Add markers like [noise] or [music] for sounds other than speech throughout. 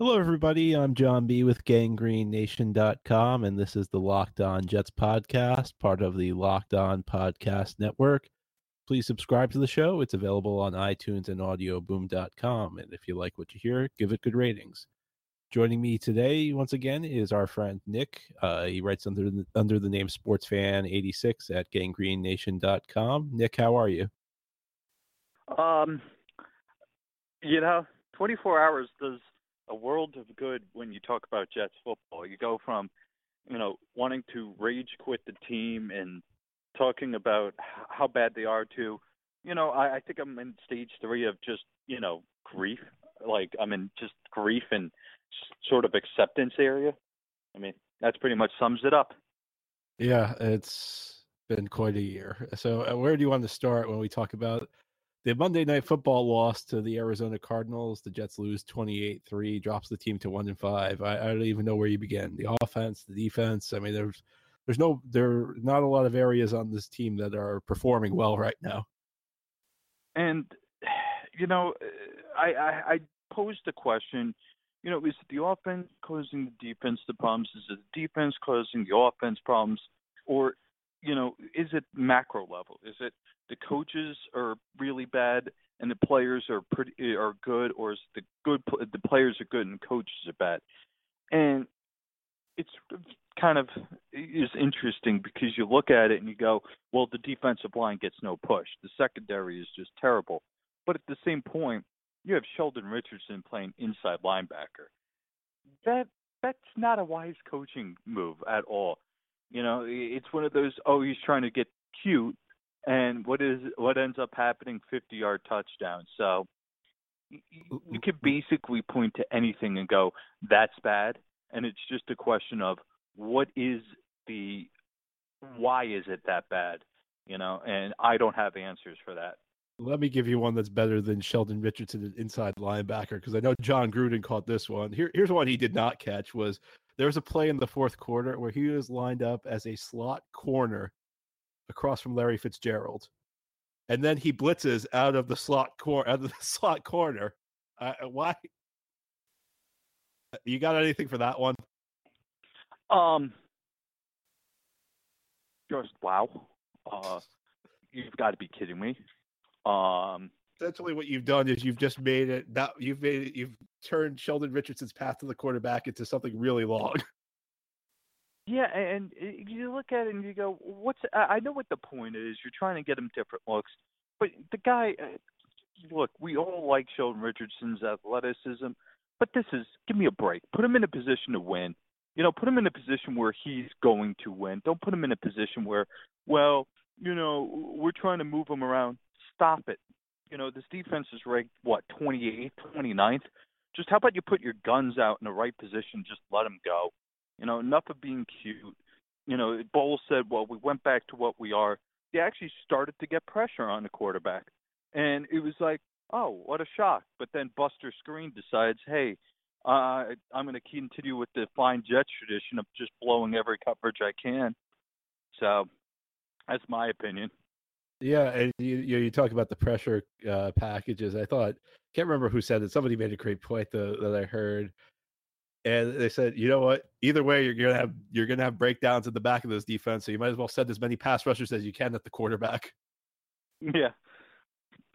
Hello, everybody. I'm John B. with GangGreenNation.com, and this is the Locked On Jets podcast, part of the Locked On Podcast Network. Please subscribe to the show. It's available on iTunes and AudioBoom.com. And if you like what you hear, give it good ratings. Joining me today, once again, is our friend Nick. Uh, he writes under the, under the name SportsFan86 at GangGreenNation.com. Nick, how are you? Um, you know, 24 hours does a world of good when you talk about Jets football. You go from, you know, wanting to rage quit the team and talking about how bad they are to, you know, I, I think I'm in stage three of just, you know, grief. Like I'm in just grief and sort of acceptance area. I mean, that's pretty much sums it up. Yeah, it's been quite a year. So, uh, where do you want to start when we talk about the Monday night football loss to the Arizona Cardinals. The Jets lose 28 3, drops the team to 1 and 5. I, I, don't even know where you begin. The offense, the defense. I mean, there's there's no there are not a lot of areas on this team that are performing well right now. And you know, I I, I posed the question, you know, is it the offense causing the defense the problems? Is it the defense causing the offense problems? Or, you know, is it macro level? Is it the coaches are really bad and the players are pretty are good, or is the good the players are good and coaches are bad? And it's kind of is interesting because you look at it and you go, well, the defensive line gets no push. The secondary is just terrible. But at the same point, you have Sheldon Richardson playing inside linebacker. That that's not a wise coaching move at all. You know, it's one of those oh he's trying to get cute and what is what ends up happening? 50 yard touchdown. So you could basically point to anything and go that's bad. And it's just a question of what is the why is it that bad? You know and i don't have answers for that. Let me give you one that's better than sheldon richardson inside linebacker because i know Jon gruden caught this one. Here, here's one he did not catch was there was a play in the fourth quarter where he was lined up as a slot corner across from Larry Fitzgerald, and then he blitzes out of the slot cor- out of the [laughs] slot corner. Uh, uh why? You got anything for that one? Um, just wow. Uh, you've got to be kidding me. Um, essentially what you've done is you've just made it that you've made it you've turned Sheldon Richardson's path to the quarterback into something really long. [laughs] Yeah, and you look at it and you go, "What's?" I know what the point is. You're trying to get him different looks, but the guy. Uh, look, we all like Sheldon Richardson's athleticism, but this is give me a break. Put him in a position to win. You know, put him in a position where he's going to win. Don't put him in a position where, well, you know, we're trying to move him around. Stop it. You know, this defense is ranked what 28th, 29th. Just how about you put your guns out in the right position? Just let them go. You know, enough of being cute. You know, Bowles said, well, we went back to what we are. They actually started to get pressure on the quarterback. And it was like, oh, what a shock. But then Buster Skrine decides, hey, uh, I'm going to continue with the fine Jets tradition of just blowing every coverage I can. So that's my opinion. Yeah, and you you, talk about the pressure uh, packages. I thought can't remember who said it. Somebody made a great point that I heard and they said, you know what? Either way, you're gonna have you're gonna have breakdowns at the back of this defense, so you might as well send as many pass rushers as you can at the quarterback. Yeah,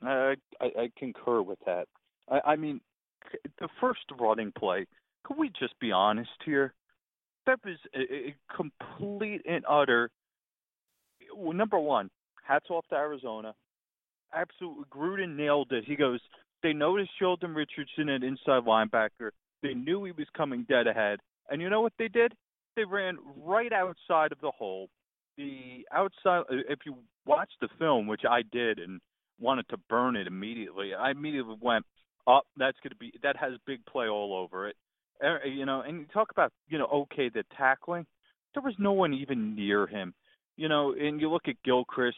I I, I concur with that. I, I mean, the first running play. Could we just be honest here? That was a, a complete and utter. Well, number one, hats off to Arizona. Absolutely, Gruden nailed it. He goes, they noticed Sheldon Richardson at inside linebacker. They knew he was coming dead ahead. And you know what they did? They ran right outside of the hole. The outside, if you watch the film, which I did and wanted to burn it immediately, I immediately went, oh, that's going to be, that has big play all over it. Uh, you know, and you talk about, you know, okay, the tackling, there was no one even near him. You know, and you look at Gilchrist,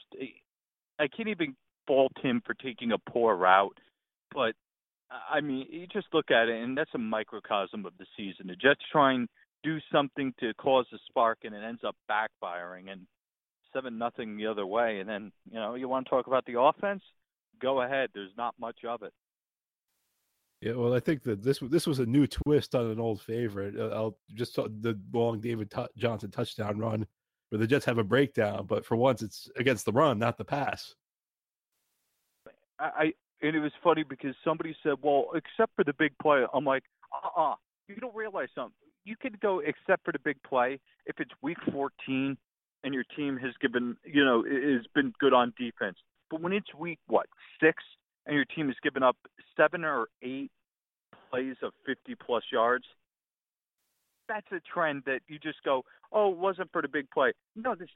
I can't even fault him for taking a poor route, but I mean, you just look at it, and that's a microcosm of the season. The Jets try and do something to cause a spark, and it ends up backfiring, and seven nothing the other way. And then, you know, you want to talk about the offense? Go ahead. There's not much of it. Yeah, well, I think that this this was a new twist on an old favorite. Uh, I'll just the long David T- Johnson touchdown run where the Jets have a breakdown, but for once it's against the run, not the pass. I and it was funny because somebody said, "Well, except for the big play," I'm like, "Uh, uh you don't realize something. You can go except for the big play if it's week 14 and your team has given, you know, has been good on defense. But when it's week what six and your team has given up seven or eight plays of 50 plus yards, that's a trend that you just go, oh, it wasn't for the big play. No, this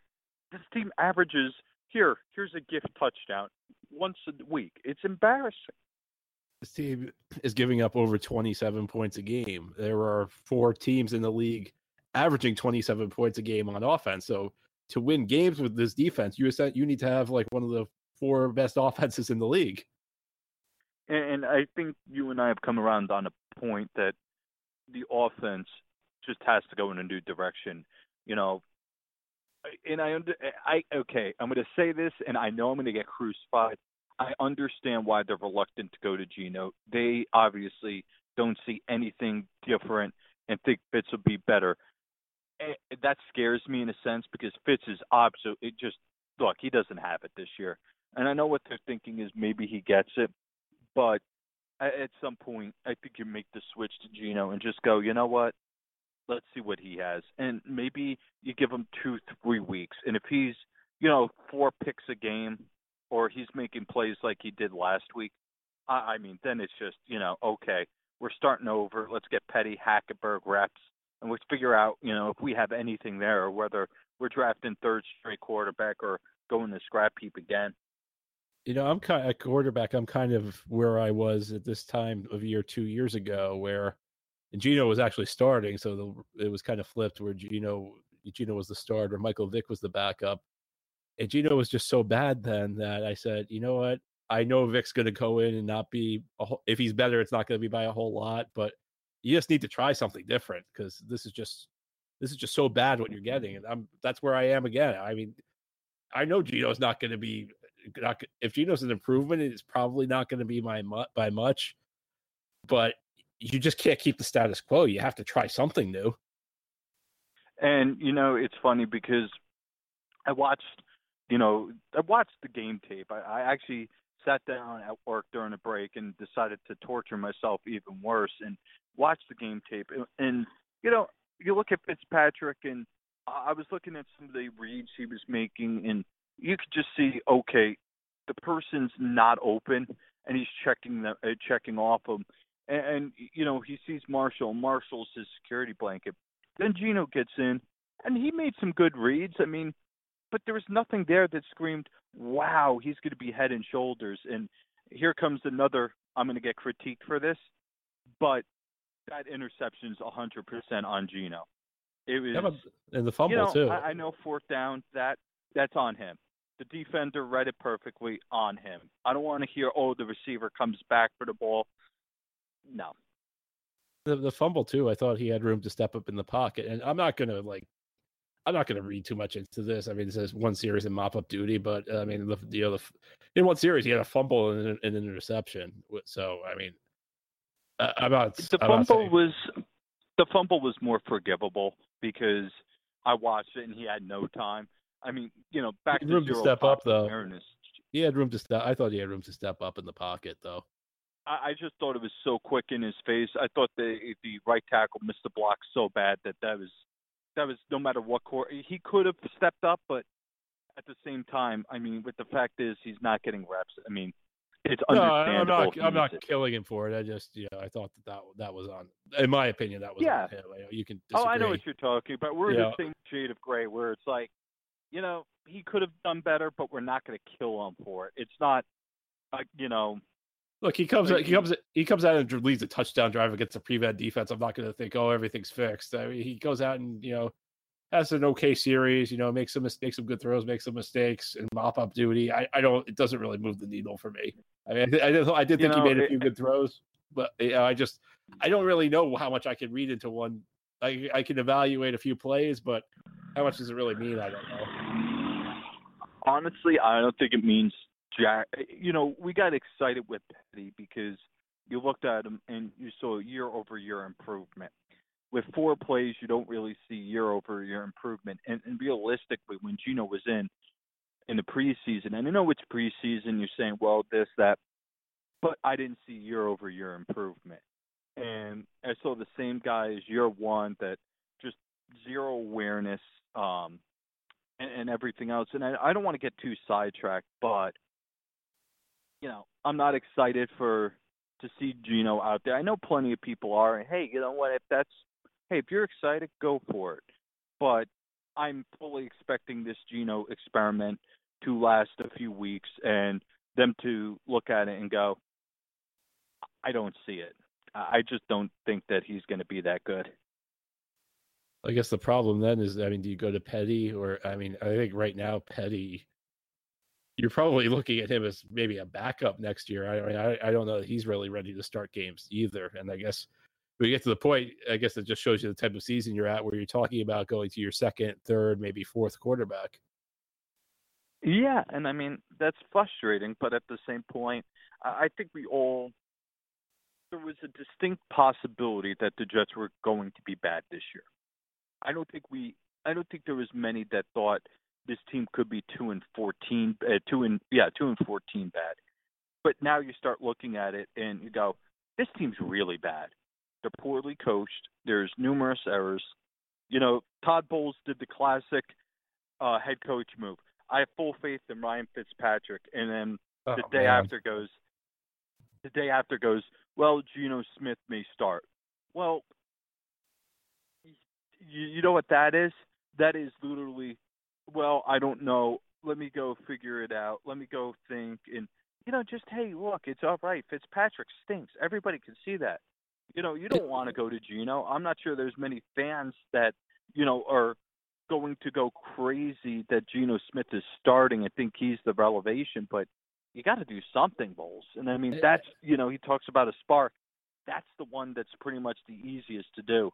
this team averages here. Here's a gift touchdown once a week. It's embarrassing. This team is giving up over 27 points a game. There are four teams in the league averaging 27 points a game on offense. So to win games with this defense, you you need to have like one of the four best [laughs] offenses in the league. And I think you and I have come around on a point that the offense just has to go in a new direction. You know, and I under I okay, I'm going to say this, and I know I'm going to get crucified. I understand why they're reluctant to go to Geno. They obviously don't see anything different and think Fitz would be better. And that scares me in a sense because Fitz is obso. It just look, he doesn't have it this year, and I know what they're thinking is maybe he gets it, but at some point, I think you make the switch to Geno and just go, you know what? Let's see what he has, and maybe you give him two, three weeks, and if he's you know four picks a game, or he's making plays like he did last week, I, I mean, then it's just you know okay, we're starting over. Let's get Petty, Hackenberg reps, and let's figure out you know if we have anything there, or whether we're drafting third straight quarterback or going to scrap heap again. You know, I'm kind of a quarterback. I'm kind of where I was at this time of year two years ago, where and Geno was actually starting, so the, it was kind of flipped where Geno Gino was the starter, Michael Vick was the backup, and Geno was just so bad then that I said, you know what, I know Vick's going to go in and not be whole, if he's better, it's not going to be by a whole lot, but you just need to try something different because this is just this is just so bad what you're getting, and I'm that's where I am again. I mean, I know Geno's not going to be not if Geno's an improvement, it's probably not going to be my by much, but you just can't keep the status quo. You have to try something new. And you know, it's funny because I watched, you know, I watched the game tape. I, I actually sat down at work during a break and decided to torture myself even worse and watch the game tape. And, and you know, you look at Fitzpatrick, and I was looking at some of the reads he was making, and you could just see, okay, the person's not open, and he's checking the uh, checking off them and, and you know he sees Marshall. Marshall's his security blanket. Then Geno gets in, and he made some good reads. I mean, but there was nothing there that screamed, "Wow, he's going to be head and shoulders." And here comes another. I'm going to get critiqued for this, but that interception's 100% on Geno. It was yeah, and the fumble you know, too. I, I know fourth down that that's on him. The defender read it perfectly on him. I don't want to hear, oh, the receiver comes back for the ball no. The the fumble too. I thought he had room to step up in the pocket, and I'm not gonna like. I'm not going to read too much into this. I mean, this is one series in mop up duty, but uh, I mean, the, you know, the, in one series he had a fumble and an, an interception. So I mean, I'm not. The I'm fumble not was the fumble was more forgivable because I watched it and he had no time. I mean, you know, back he to room to step up though. Awareness. He had room to step. I thought he had room to step up in the pocket though. I, I just thought it was so quick in his face. I thought the the right tackle missed the block so bad that that was that was no matter what core he could have stepped up, but at the same time, I mean, with the fact is he's not getting reps. I mean, it's no. I'm not. I'm not it. killing him for it. I just, know, I thought that that, that was on. In my opinion, that was Yeah. on him. You, can. Disagree. Oh, I know what you're talking about. We're Yeah. in the same shade of gray where it's like, you know, he could have done better, but we're not going to kill him for it. It's not, like, you know, Look, he comes. He comes. He comes out and leads a touchdown drive against a prevent defense. I'm not going to think, oh, everything's fixed. I mean, he goes out and you know has an okay series. You know, makes some makes some good throws, makes some mistakes, and mop up duty. I, I don't. It doesn't really move the needle for me. I mean, I, I did. I did think know, he made a it- few good throws, but you know, I just I don't really know how much I can read into one. I I can evaluate a few plays, but how much does it really mean? I don't know. honestly, I don't think it means Jack. You know, we got excited with Petty because you looked at him and you saw year over year improvement. With four plays, you don't really see year over year improvement. And, and realistically, when Geno was in in the preseason, and I know it's preseason, you're saying, well, this, that, but I didn't see year over year improvement. And I saw the same guy as year one that just zero awareness um, and, and everything else. And I, I don't want to get too sidetracked, but you know, I'm not excited for to see Geno out there. I know plenty of people are. And Hey, you know what? If that's hey, if you're excited, go for it. But I'm fully expecting this Geno experiment to last a few weeks and them to look at it and go, I don't see it. I just don't think that he's going to be that good. I guess the problem then is, I mean, do you go to Petty or, I mean, I think right now Petty, you're probably looking at him as maybe a backup next year. I mean, I, I don't know that he's really ready to start games either. And I guess we get to the point, I guess it just shows you the type of season you're at where you're talking about going to your second, third, maybe fourth quarterback. Yeah, and I mean that's frustrating, but at the same point, I think we all there was a distinct possibility that the Jets were going to be bad this year. I don't think we I don't think there was many that thought this team could be 2 and 14 uh, 2 and yeah, 2 and 14 bad. But now you start looking at it and you go, this team's really bad. They're poorly coached. There's numerous errors. You know, Todd Bowles did the classic uh, head coach move. I have full faith in Ryan Fitzpatrick, and then oh, the day man. after goes, the day after goes, well, Geno Smith may start. Well, you, you know what that is? That is literally, well, I don't know. Let me go figure it out. Let me go think. And, you know, just, hey, look, it's all right. Fitzpatrick stinks. Everybody can see that. You know, you don't want to go to Geno. I'm not sure there's many fans that, you know, are going to go crazy that Geno Smith is starting and think he's the relevation, but you got to do something, Bowles. And I mean, eh, that's eh. you know, he talks about a spark. That's the one that's pretty much the easiest to do.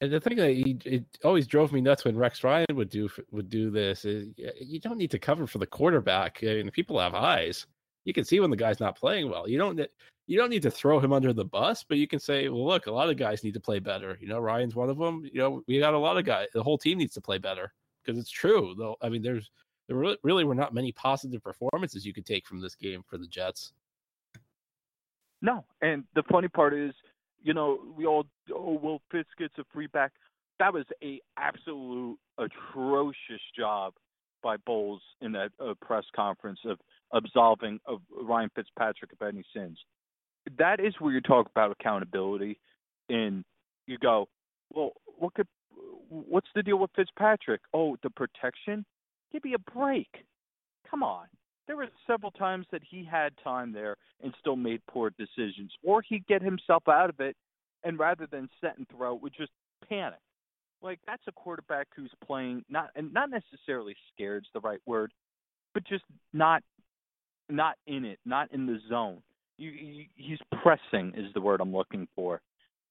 And the thing that he it always drove me nuts when Rex Ryan would do would do this is you don't need to cover for the quarterback. Eh, I mean, people have eyes. You can see when the guy's not playing well. You don't you don't need to throw him under the bus, but you can say, well, look, a lot of guys need to play better. You know, Ryan's one of them. You know, we got a lot of guys. The whole team needs to play better because it's true. Though, I mean, there's there really, really were not many positive performances you could take from this game for the Jets. No, and the funny part is, you know, we all oh well Fitz gets a free back. That was a absolute atrocious job by Bowles in that uh, press conference of absolving of Ryan Fitzpatrick of any sins. That is where you talk about accountability, and you go, well, what could, what's the deal with Fitzpatrick? Oh, the protection. Give me a break. Come on. There were several times that he had time there and still made poor decisions, or he'd get himself out of it, and rather than set and throw, would just panic. Like that's a quarterback who's playing not and not necessarily scared is the right word, but just not not in it, not in the zone. You, you, he's pressing is the word I'm looking for,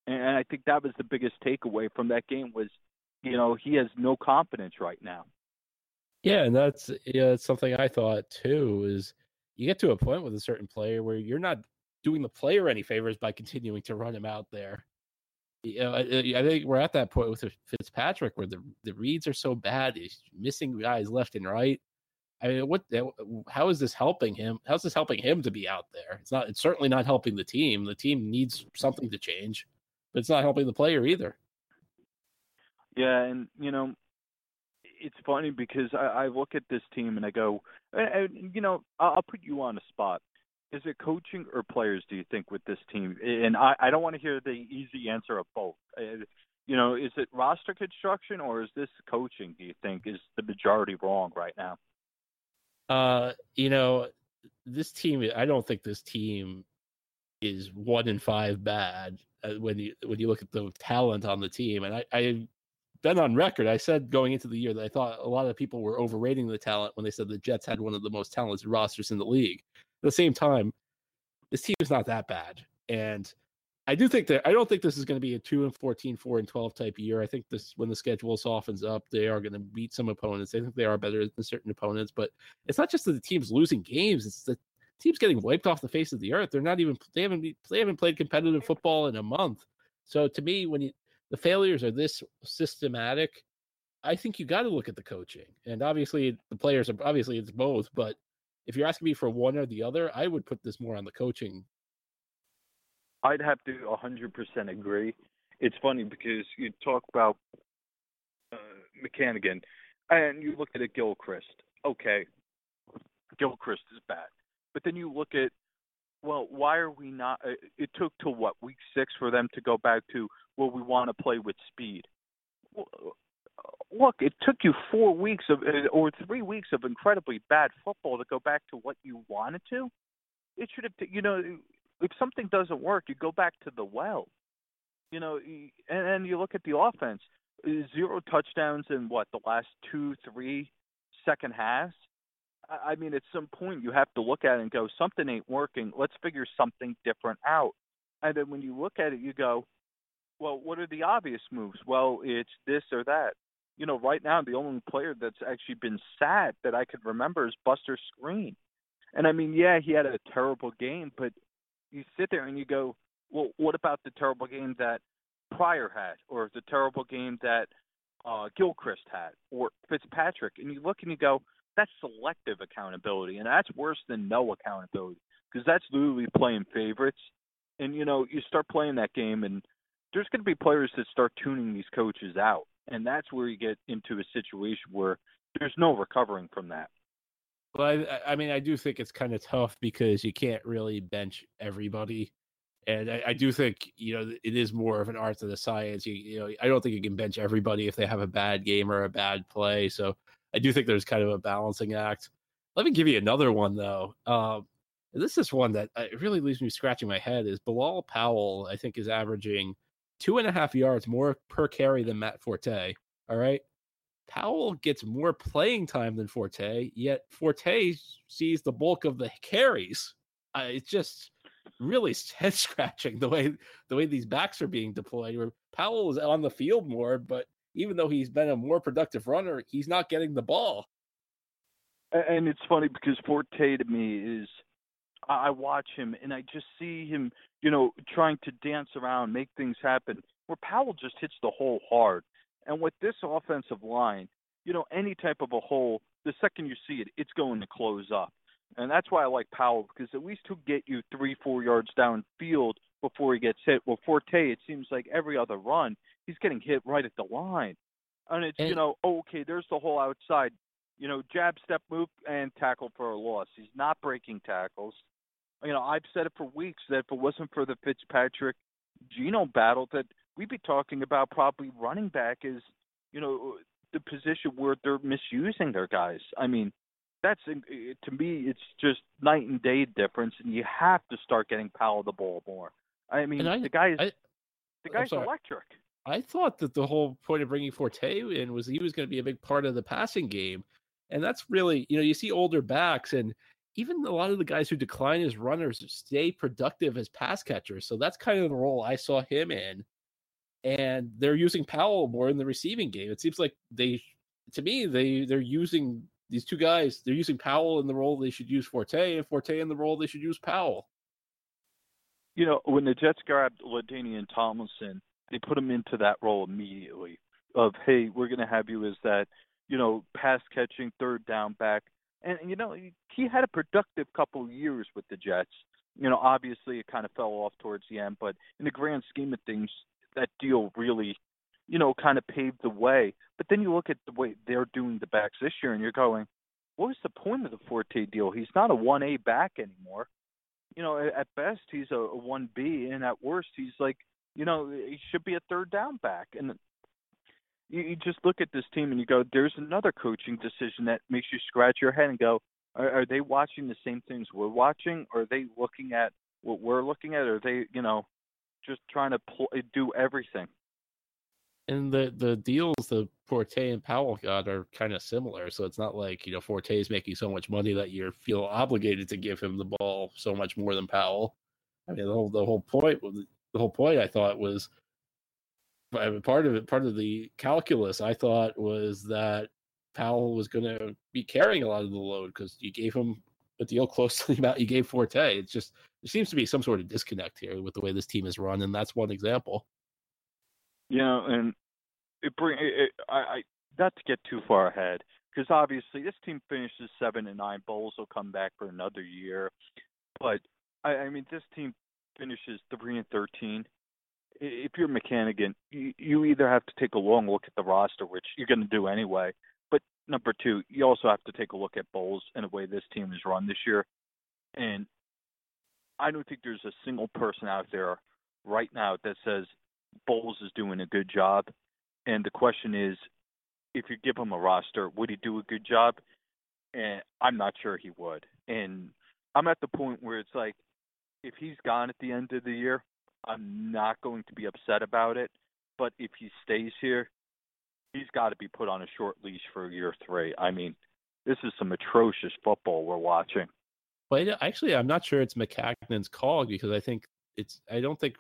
and I think that was the biggest takeaway from that game was, you know, he has no confidence right now. Yeah, and that's yeah, something I thought too. Is you get to a point with a certain player where you're not doing the player any favors by continuing to run him out there. You know, I, I think we're at that point with Fitzpatrick where the the reads are so bad, he's missing guys left and right. I mean, what? Uh, how is this helping him? How's this helping him to be out there? It's not. It's certainly not helping the team. The team needs something to change, but it's not helping the player either. Yeah, and you know, it's funny because I, I look at this team and I go, and, you know, I'll, I'll put you on a spot. Is it coaching or players? Do you think with this team? And I, I don't want to hear the easy answer of both. You know, is it roster construction or is this coaching? Do you think is the majority wrong right now? Uh, you know, this team. I don't think this team is one in five bad uh, when you when you look at the talent on the team. And I, I been on record. I said going into the year that I thought a lot of people were overrating the talent when they said the Jets had one of the most talented rosters in the league. At the same time, this team is not that bad. And I do think that I don't think this is going to be a 2 and 14, 4 and 12 type year. I think this when the schedule softens up, they are going to beat some opponents. I think they are better than certain opponents, but it's not just that the team's losing games, it's the team's getting wiped off the face of the earth. They're not even they haven't they haven't played competitive football in a month. So to me, when you, the failures are this systematic, I think you got to look at the coaching. And obviously, the players are obviously it's both. But if you're asking me for one or the other, I would put this more on the coaching. I'd have to 100% agree. It's funny because you talk about uh, Maccagnan, and you look at a Gilchrist. Okay, Gilchrist is bad, but then you look at well, why are we not? Uh, it took to what week six for them to go back to well, we want to play with speed. Look, it took you four weeks of uh, or three weeks of incredibly bad football to go back to what you wanted to. It should have, you know, if something doesn't work, you go back to the well. You know, and, and you look at the offense. Zero touchdowns in what the last two, three second halves. I mean, at some point you have to look at it and go, something ain't working. Let's figure something different out. And then when you look at it, you go, well, what are the obvious moves? Well, it's this or that. You know, right now the only player that's actually been sad that I could remember is Buster Skrine. And I mean, yeah, he had a terrible game, but you sit there and you go, well, what about the terrible game that Pryor had, or the terrible game that uh, Gilchrist had, or Fitzpatrick? And you look and you go, that's selective accountability, and that's worse than no accountability because that's literally playing favorites. And you know, you start playing that game, and there's going to be players that start tuning these coaches out, and that's where you get into a situation where there's no recovering from that. Well, I, I mean, I do think it's kind of tough because you can't really bench everybody. And I, I, do think you know it is more of an art than a science. You, you know, I don't think you can bench everybody if they have a bad game or a bad play. So I do think there's kind of a balancing act. Let me give you another one though. Um, this is one that uh, really leaves me scratching my head. Is Bilal Powell? I think is averaging two and a half yards more per carry than Matt Forte. All right. Powell gets more playing time than Forte, yet Forte sees the bulk of the carries. Uh, it's just really [laughs] head scratching the way the way these backs are being deployed. Where Powell is on the field more, but even though he's been a more productive runner, he's not getting the ball. And it's funny because Forte to me is I watch him and I just see him, you know, trying to dance around, make things happen. Where Powell just hits the hole hard. And with this offensive line, you know, any type of a hole, the second you see it, it's going to close up. And that's why I like Powell because at least he'll get you three, four yards downfield before he gets hit. Well, Forte, it seems like every other run, he's getting hit right at the line. And it's, and, you know, oh, okay, there's the hole outside. You know, jab, step, move, and tackle for a loss. He's not breaking tackles. You know, I've said it for weeks that if it wasn't for the Fitzpatrick Geno battle, that we'd be talking about probably running back is, you know, the position where they're misusing their guys. I mean, that's to me, it's just night and day difference, and you have to start getting Powell the ball more. I mean, I, the guy is, I, the guy's electric. I thought that the whole point of bringing Forte in was he was going to be a big part of the passing game. And that's really, you know, you see older backs and even a lot of the guys who decline as runners stay productive as pass catchers. So that's kind of the role I saw him in. And they're using Powell more in the receiving game. It seems like they, to me, they they're using these two guys. They're using Powell in the role they should use Forte, and Forte in the role they should use Powell. You know, when the Jets grabbed LaDainian Tomlinson, they put him into that role immediately of hey we're going to have you as that you know pass catching third down back and you know he had a productive couple years with the Jets. You know obviously it kind of fell off towards the end but in the grand scheme of things that deal really you know kind of paved the way. But then you look at the way they're doing the backs this year and you're going what was the point of the Forte deal? He's not a 1A back anymore. You know at best he's a, a 1B and at worst he's like you know, he should be a third down back. And you, you just look at this team and you go, there's another coaching decision that makes you scratch your head and go, are, are they watching the same things we're watching? Are they looking at what we're looking at? Or are they, you know, just trying to pl- do everything? And the the deals the Forte and Powell got are kind of similar. So it's not like you know Forte is making so much money that you feel obligated to give him the ball so much more than Powell. I mean the whole the whole point the whole point I thought was Uh, part of it, part of the calculus I thought was that Powell was going to be carrying a lot of the load because you gave him a deal [laughs] close to the amount you gave Forte. It's just there seems to be some sort of disconnect here with the way this team is run, and that's one example. Yeah, and it bring it, I, I not to get too far ahead because obviously this team finishes seven and nine. Bowles will come back for another year, but I, I mean this team finishes three and thirteen. If you're Maccagnan, you, you either have to take a long look at the roster, which you're going to do anyway. But number two, you also have to take a look at Bowles and the way this team is run this year. And I don't think there's a single person out there right now that says Bowles is doing a good job. And the question is, if you give him a roster, would he do a good job? And I'm not sure he would. And I'm at the point where it's like, if he's gone at the end of the year, I'm not going to be upset about it. But if he stays here, he's got to be put on a short leash for year three. I mean, this is some atrocious football we're watching. Well, actually, I'm not sure it's Maccagnan's call because I think it's. I don't think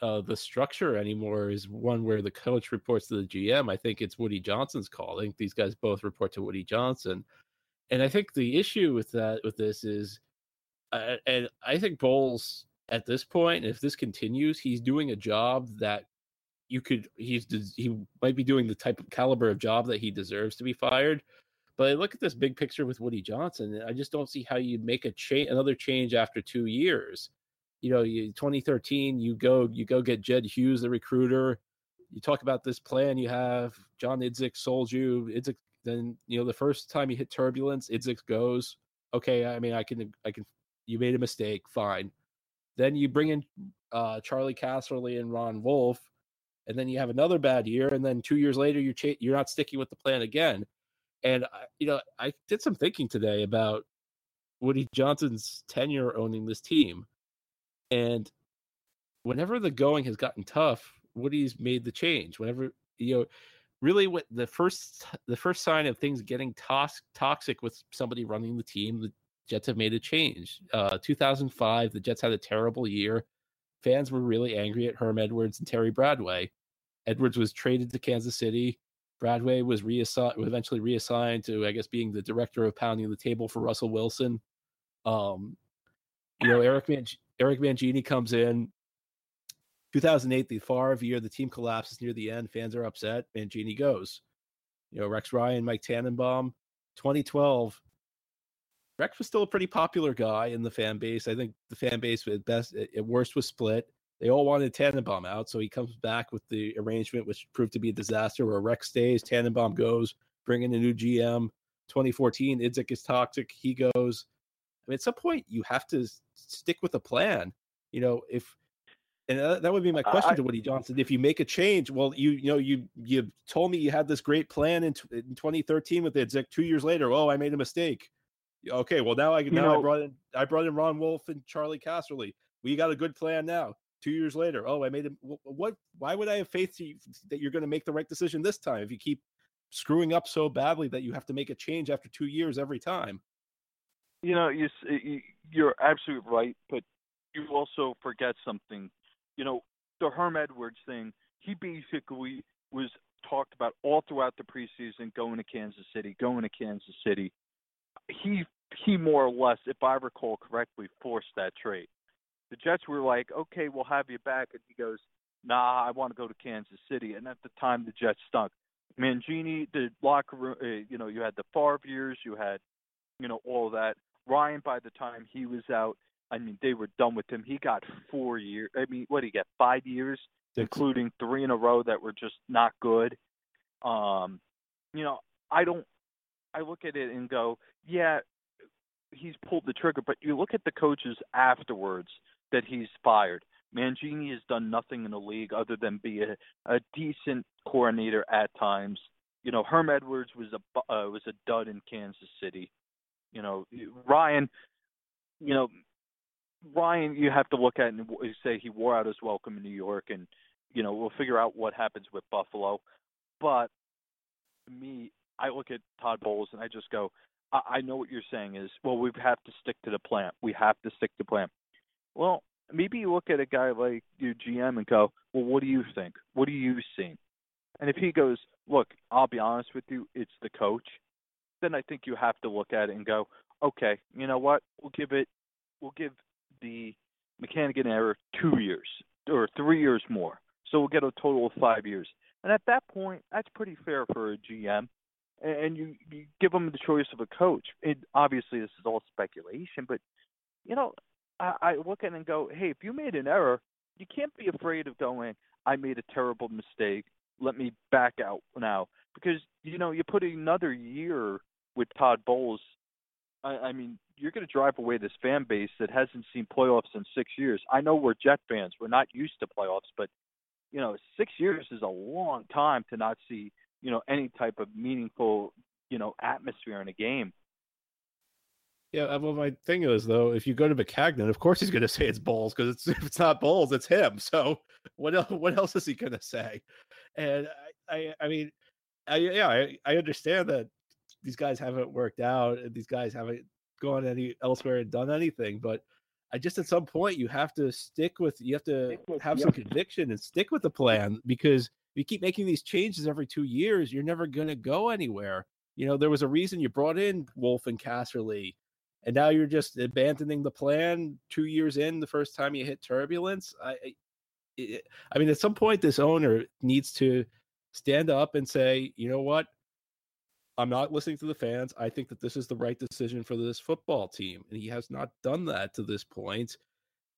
uh, the structure anymore is one where the coach reports to the GM. I think it's Woody Johnson's call. I think these guys both report to Woody Johnson, and I think the issue with that with this is, uh, and I think Bowles at this point, if this continues, he's doing a job that you could he's he might be doing the type of caliber of job that he deserves to be fired. But I look at this big picture with Woody Johnson, I just don't see how you make a change, another change after two years. You know, you, 2013, you go you go get Jed Hughes, the recruiter. You talk about this plan you have. John Idzik sold you. Idzik then you know the first time you hit turbulence, Idzik goes, okay. I mean, I can I can. You made a mistake, fine. Then you bring in uh, Charlie Casserly and Ron Wolf, and then you have another bad year, and then two years later you're cha- you're not sticking with the plan again. And I, you know, I did some thinking today about Woody Johnson's tenure owning this team, and whenever the going has gotten tough, Woody's made the change. Whenever you know, really, what the first the first sign of things getting tos- toxic with somebody running the team, the Jets have made a change. Uh, 2005, the Jets had a terrible year. Fans were really angry at Herm Edwards and Terry Bradway. Edwards was traded to Kansas City. Bradway was reassigned, eventually reassigned to, I guess, being the director of pounding the table for Russell Wilson. Um, you know, Eric Man- Eric Mangini comes in. 2008, the Favre year, the team collapses near the end. Fans are upset. Mangini goes. You know, Rex Ryan, Mike Tannenbaum. 2012, Rex was still a pretty popular guy in the fan base. I think the fan base at best at worst was split. They all wanted Tannenbaum out, so he comes back with the arrangement, which proved to be a disaster. Where Rex stays, Tannenbaum goes, bring in a new GM. 2014, Idzik is toxic. He goes. I mean, at some point, you have to stick with a plan. You know, if and that would be my question I, to Woody Johnson. If you make a change, well, you you know you you told me you had this great plan in, in 2013 with Idzik. Two years later, oh, I made a mistake. Okay, well now I now know, I brought in I brought in Ron Wolf and Charlie Casserly. We got a good plan now. Two years later, oh, I made him. What? Why would I have faith to, that you're going to make the right decision this time if you keep screwing up so badly that you have to make a change after two years every time? You know, you you're absolutely right, but you also forget something. You know, the Herm Edwards thing. He basically was talked about all throughout the preseason, going to Kansas City, going to Kansas City. He he more or less, if I recall correctly, forced that trade the Jets were like, okay, we'll have you back. And he goes, nah, I want to go to Kansas City. And at the time, the Jets stunk. Mangini, the locker room, uh, you know, you had the Favre years, you had, you know, all that. Ryan, by the time he was out, I mean, they were done with him. He got four years. I mean, what did he get? Five years, Six. including three in a row that were just not good. Um, you know, I don't. I look at it and go, yeah, he's pulled the trigger. But you look at the coaches afterwards that he's fired. Mangini has done nothing in the league other than be a, a decent coordinator at times. You know, Herm Edwards was a uh, was a dud in Kansas City. You know, Ryan. You know, Ryan, you have to look at and say he wore out his welcome in New York, and you know we'll figure out what happens with Buffalo. But to me, I look at Todd Bowles and I just go, I, I know what you're saying is, well, we have to stick to the plan. We have to stick to plan. Well, maybe you look at a guy like your GM and go, well, what do you think? What do you see? And if he goes, look, I'll be honest with you, it's the coach, then I think you have to look at it and go, okay, you know what? We'll give it, we'll give the Maccagnan error two years or three years more. So we'll get a total of five years. And at that point, that's pretty fair for a GM. And you, you give them the choice of a coach. It, obviously, this is all speculation, but you know, I, I look at it and go, hey, if you made an error, you can't be afraid of going. I made a terrible mistake. Let me back out now because you know you put another year with Todd Bowles. I, I mean, you're going to drive away this fan base that hasn't seen playoffs in six years. I know we're Jet fans; we're not used to playoffs, but you know, six years is a long time to not see you know any type of meaningful you know atmosphere in a game. Yeah, uh, well, my thing is though, if you go to Maccagnan, of course he's going to say it's Bowles because it's [laughs] if it's not Bowles, it's him. [laughs] So what else? What else is he going to say? And I, I, I mean, I, yeah, I, I understand that these guys haven't worked out and these guys haven't gone any elsewhere and done anything, but I just at some point you have to stick with you have to have some conviction and stick with the plan because if you keep making these changes every two years, you're never going to go anywhere. You know, there was a reason you brought in Wolf and Casserly, and now you're just abandoning the plan two years in. The first time you hit turbulence, I, I, eh, I mean, at some point, this owner needs to stand up and say, you know what, I'm not listening to the fans. I think that this is the right decision for this football team, and he has not done that to this point.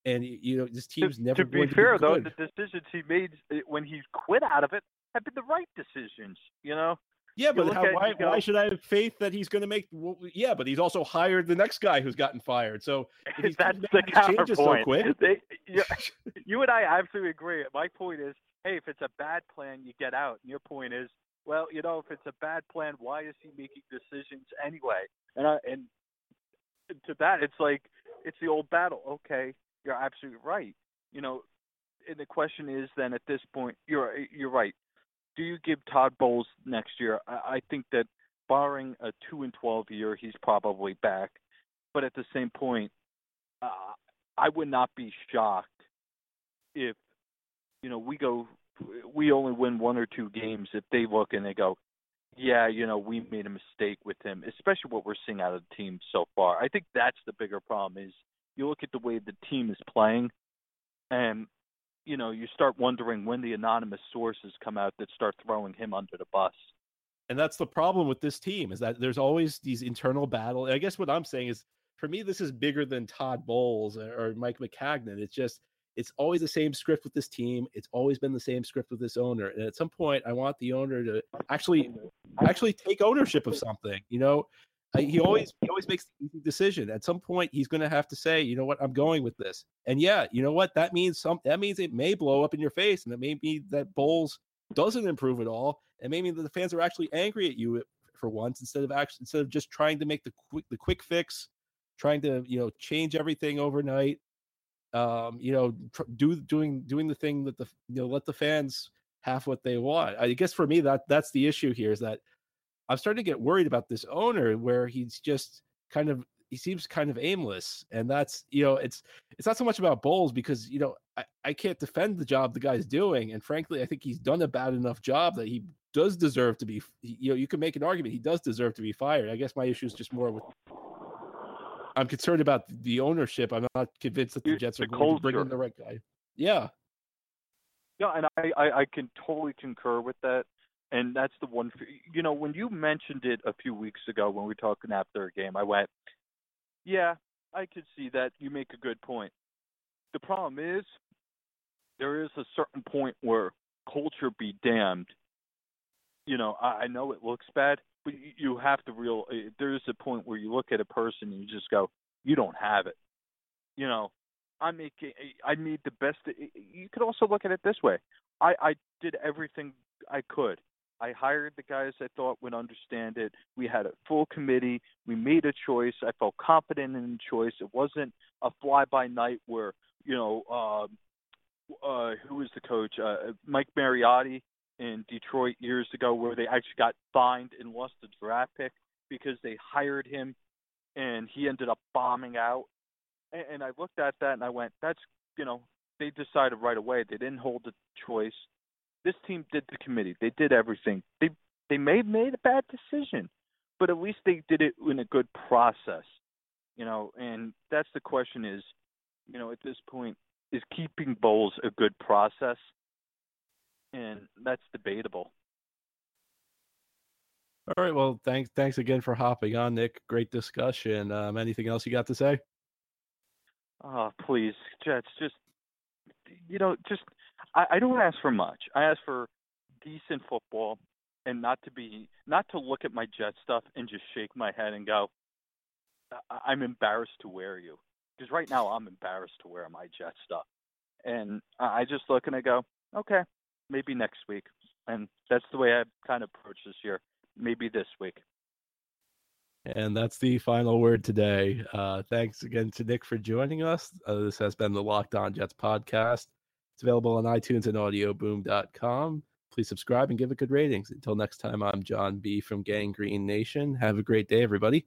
And you know, this team's to, never. To be fair, though, the decisions he made eh, when he quit out of it have been the right decisions. You know. Yeah, but how, why, go, why should I have faith that he's going to make? Well, yeah, but he's also hired the next guy who's gotten fired. So [laughs] that's the counterpoint. So they, you, [laughs] you and I absolutely agree. My point is, hey, if it's a bad plan, you get out. And your point is, well, you know, if it's a bad plan, why is he making decisions anyway? And I, and to that, it's like it's the old battle. Okay, you're absolutely right. You know, and the question is then at this point, you're you're right. Do you give Todd Bowles next year? I, I think that barring a two and twelve year, he's probably back. But at the same point, uh, I would not be shocked if you know we go we only win one or two games if they look and they go, yeah, you know, we made a mistake with him, especially what we're seeing out of the team so far. I think that's the bigger problem is you look at the way the team is playing and you know, you start wondering when the anonymous sources come out that start throwing him under the bus. And that's the problem with this team is that there's always these internal battles. I guess what I'm saying is for me, this is bigger than Todd Bowles or Mike Maccagnan. It's just it's always the same script with this team. It's always been the same script with this owner. And at some point, I want the owner to actually actually take ownership of something. You know, he always he always makes the easy decision. At some point, he's going to have to say, you know what, I'm going with this. And yeah, you know what, that means some that means it may blow up in your face, and it may be that Bowles doesn't improve at all, and maybe the fans are actually angry at you for once instead of actually instead of just trying to make the quick the quick fix, trying to you know change everything overnight um, you know, tr- do doing doing the thing that the you know let the fans have what they want. I guess for me that that's the issue here is that I'm starting to get worried about this owner where he's just kind of he seems kind of aimless and that's you know it's it's not so much about bowles because you know I, I can't defend the job the guy's doing and frankly i think he's done a bad enough job that he does deserve to be you know you can make an argument he does deserve to be fired i guess my issue is just more with I'm concerned about the ownership. I'm not convinced that the Jets are the going to bring in the right guy. Yeah. Yeah, and I, I, I can totally concur with that. And that's the one. You know, when you mentioned it a few weeks ago when we were talking after a game, I went, "Yeah, I could see that. You make a good point." The problem is, there is a certain point where culture be damned. You know, I, I know it looks bad, but you have to real. Eh, there is a point where you look at a person and you just go, "You don't have it." You know, I make. Eh, I made the best. Eh, you could also look at it this way. I I did everything I could. I hired the guys I thought would understand it. We had a full committee. We made a choice. I felt confident in the choice. It wasn't a fly by night where you know uh, uh, who was the coach? Uh, Mike Mariucci in Detroit years ago where they actually got fined and lost the draft pick because they hired him and he ended up bombing out. And, and I looked at that and I went, that's, you know, they decided right away. They didn't hold the choice. This team did the committee. They did everything. They they may have made a bad decision, but at least they did it in a good process. You know, and that's the question is, you know, at this point, is keeping Bowles a good process? And that's debatable. All right. Well, thanks. Thanks again for hopping on, Nick. Great discussion. Um, anything else you got to say? Oh, please, Jets. Just you know, just I, I don't ask for much. I ask for decent football, and not to be not to look at my Jet stuff and just shake my head and go, I'm embarrassed to wear you. Because right now I'm embarrassed to wear my Jet stuff, and I just look and I go, okay, maybe next week. And that's the way I kind of approach this year maybe this week. And that's the final word today. Uh, thanks again to Nick for joining us. Uh, this has been the Locked On Jets podcast. It's available on iTunes and audioboom.com. Please subscribe and give it good ratings. Until next time, I'm John B. from Gang Green Nation. Have a great day, everybody.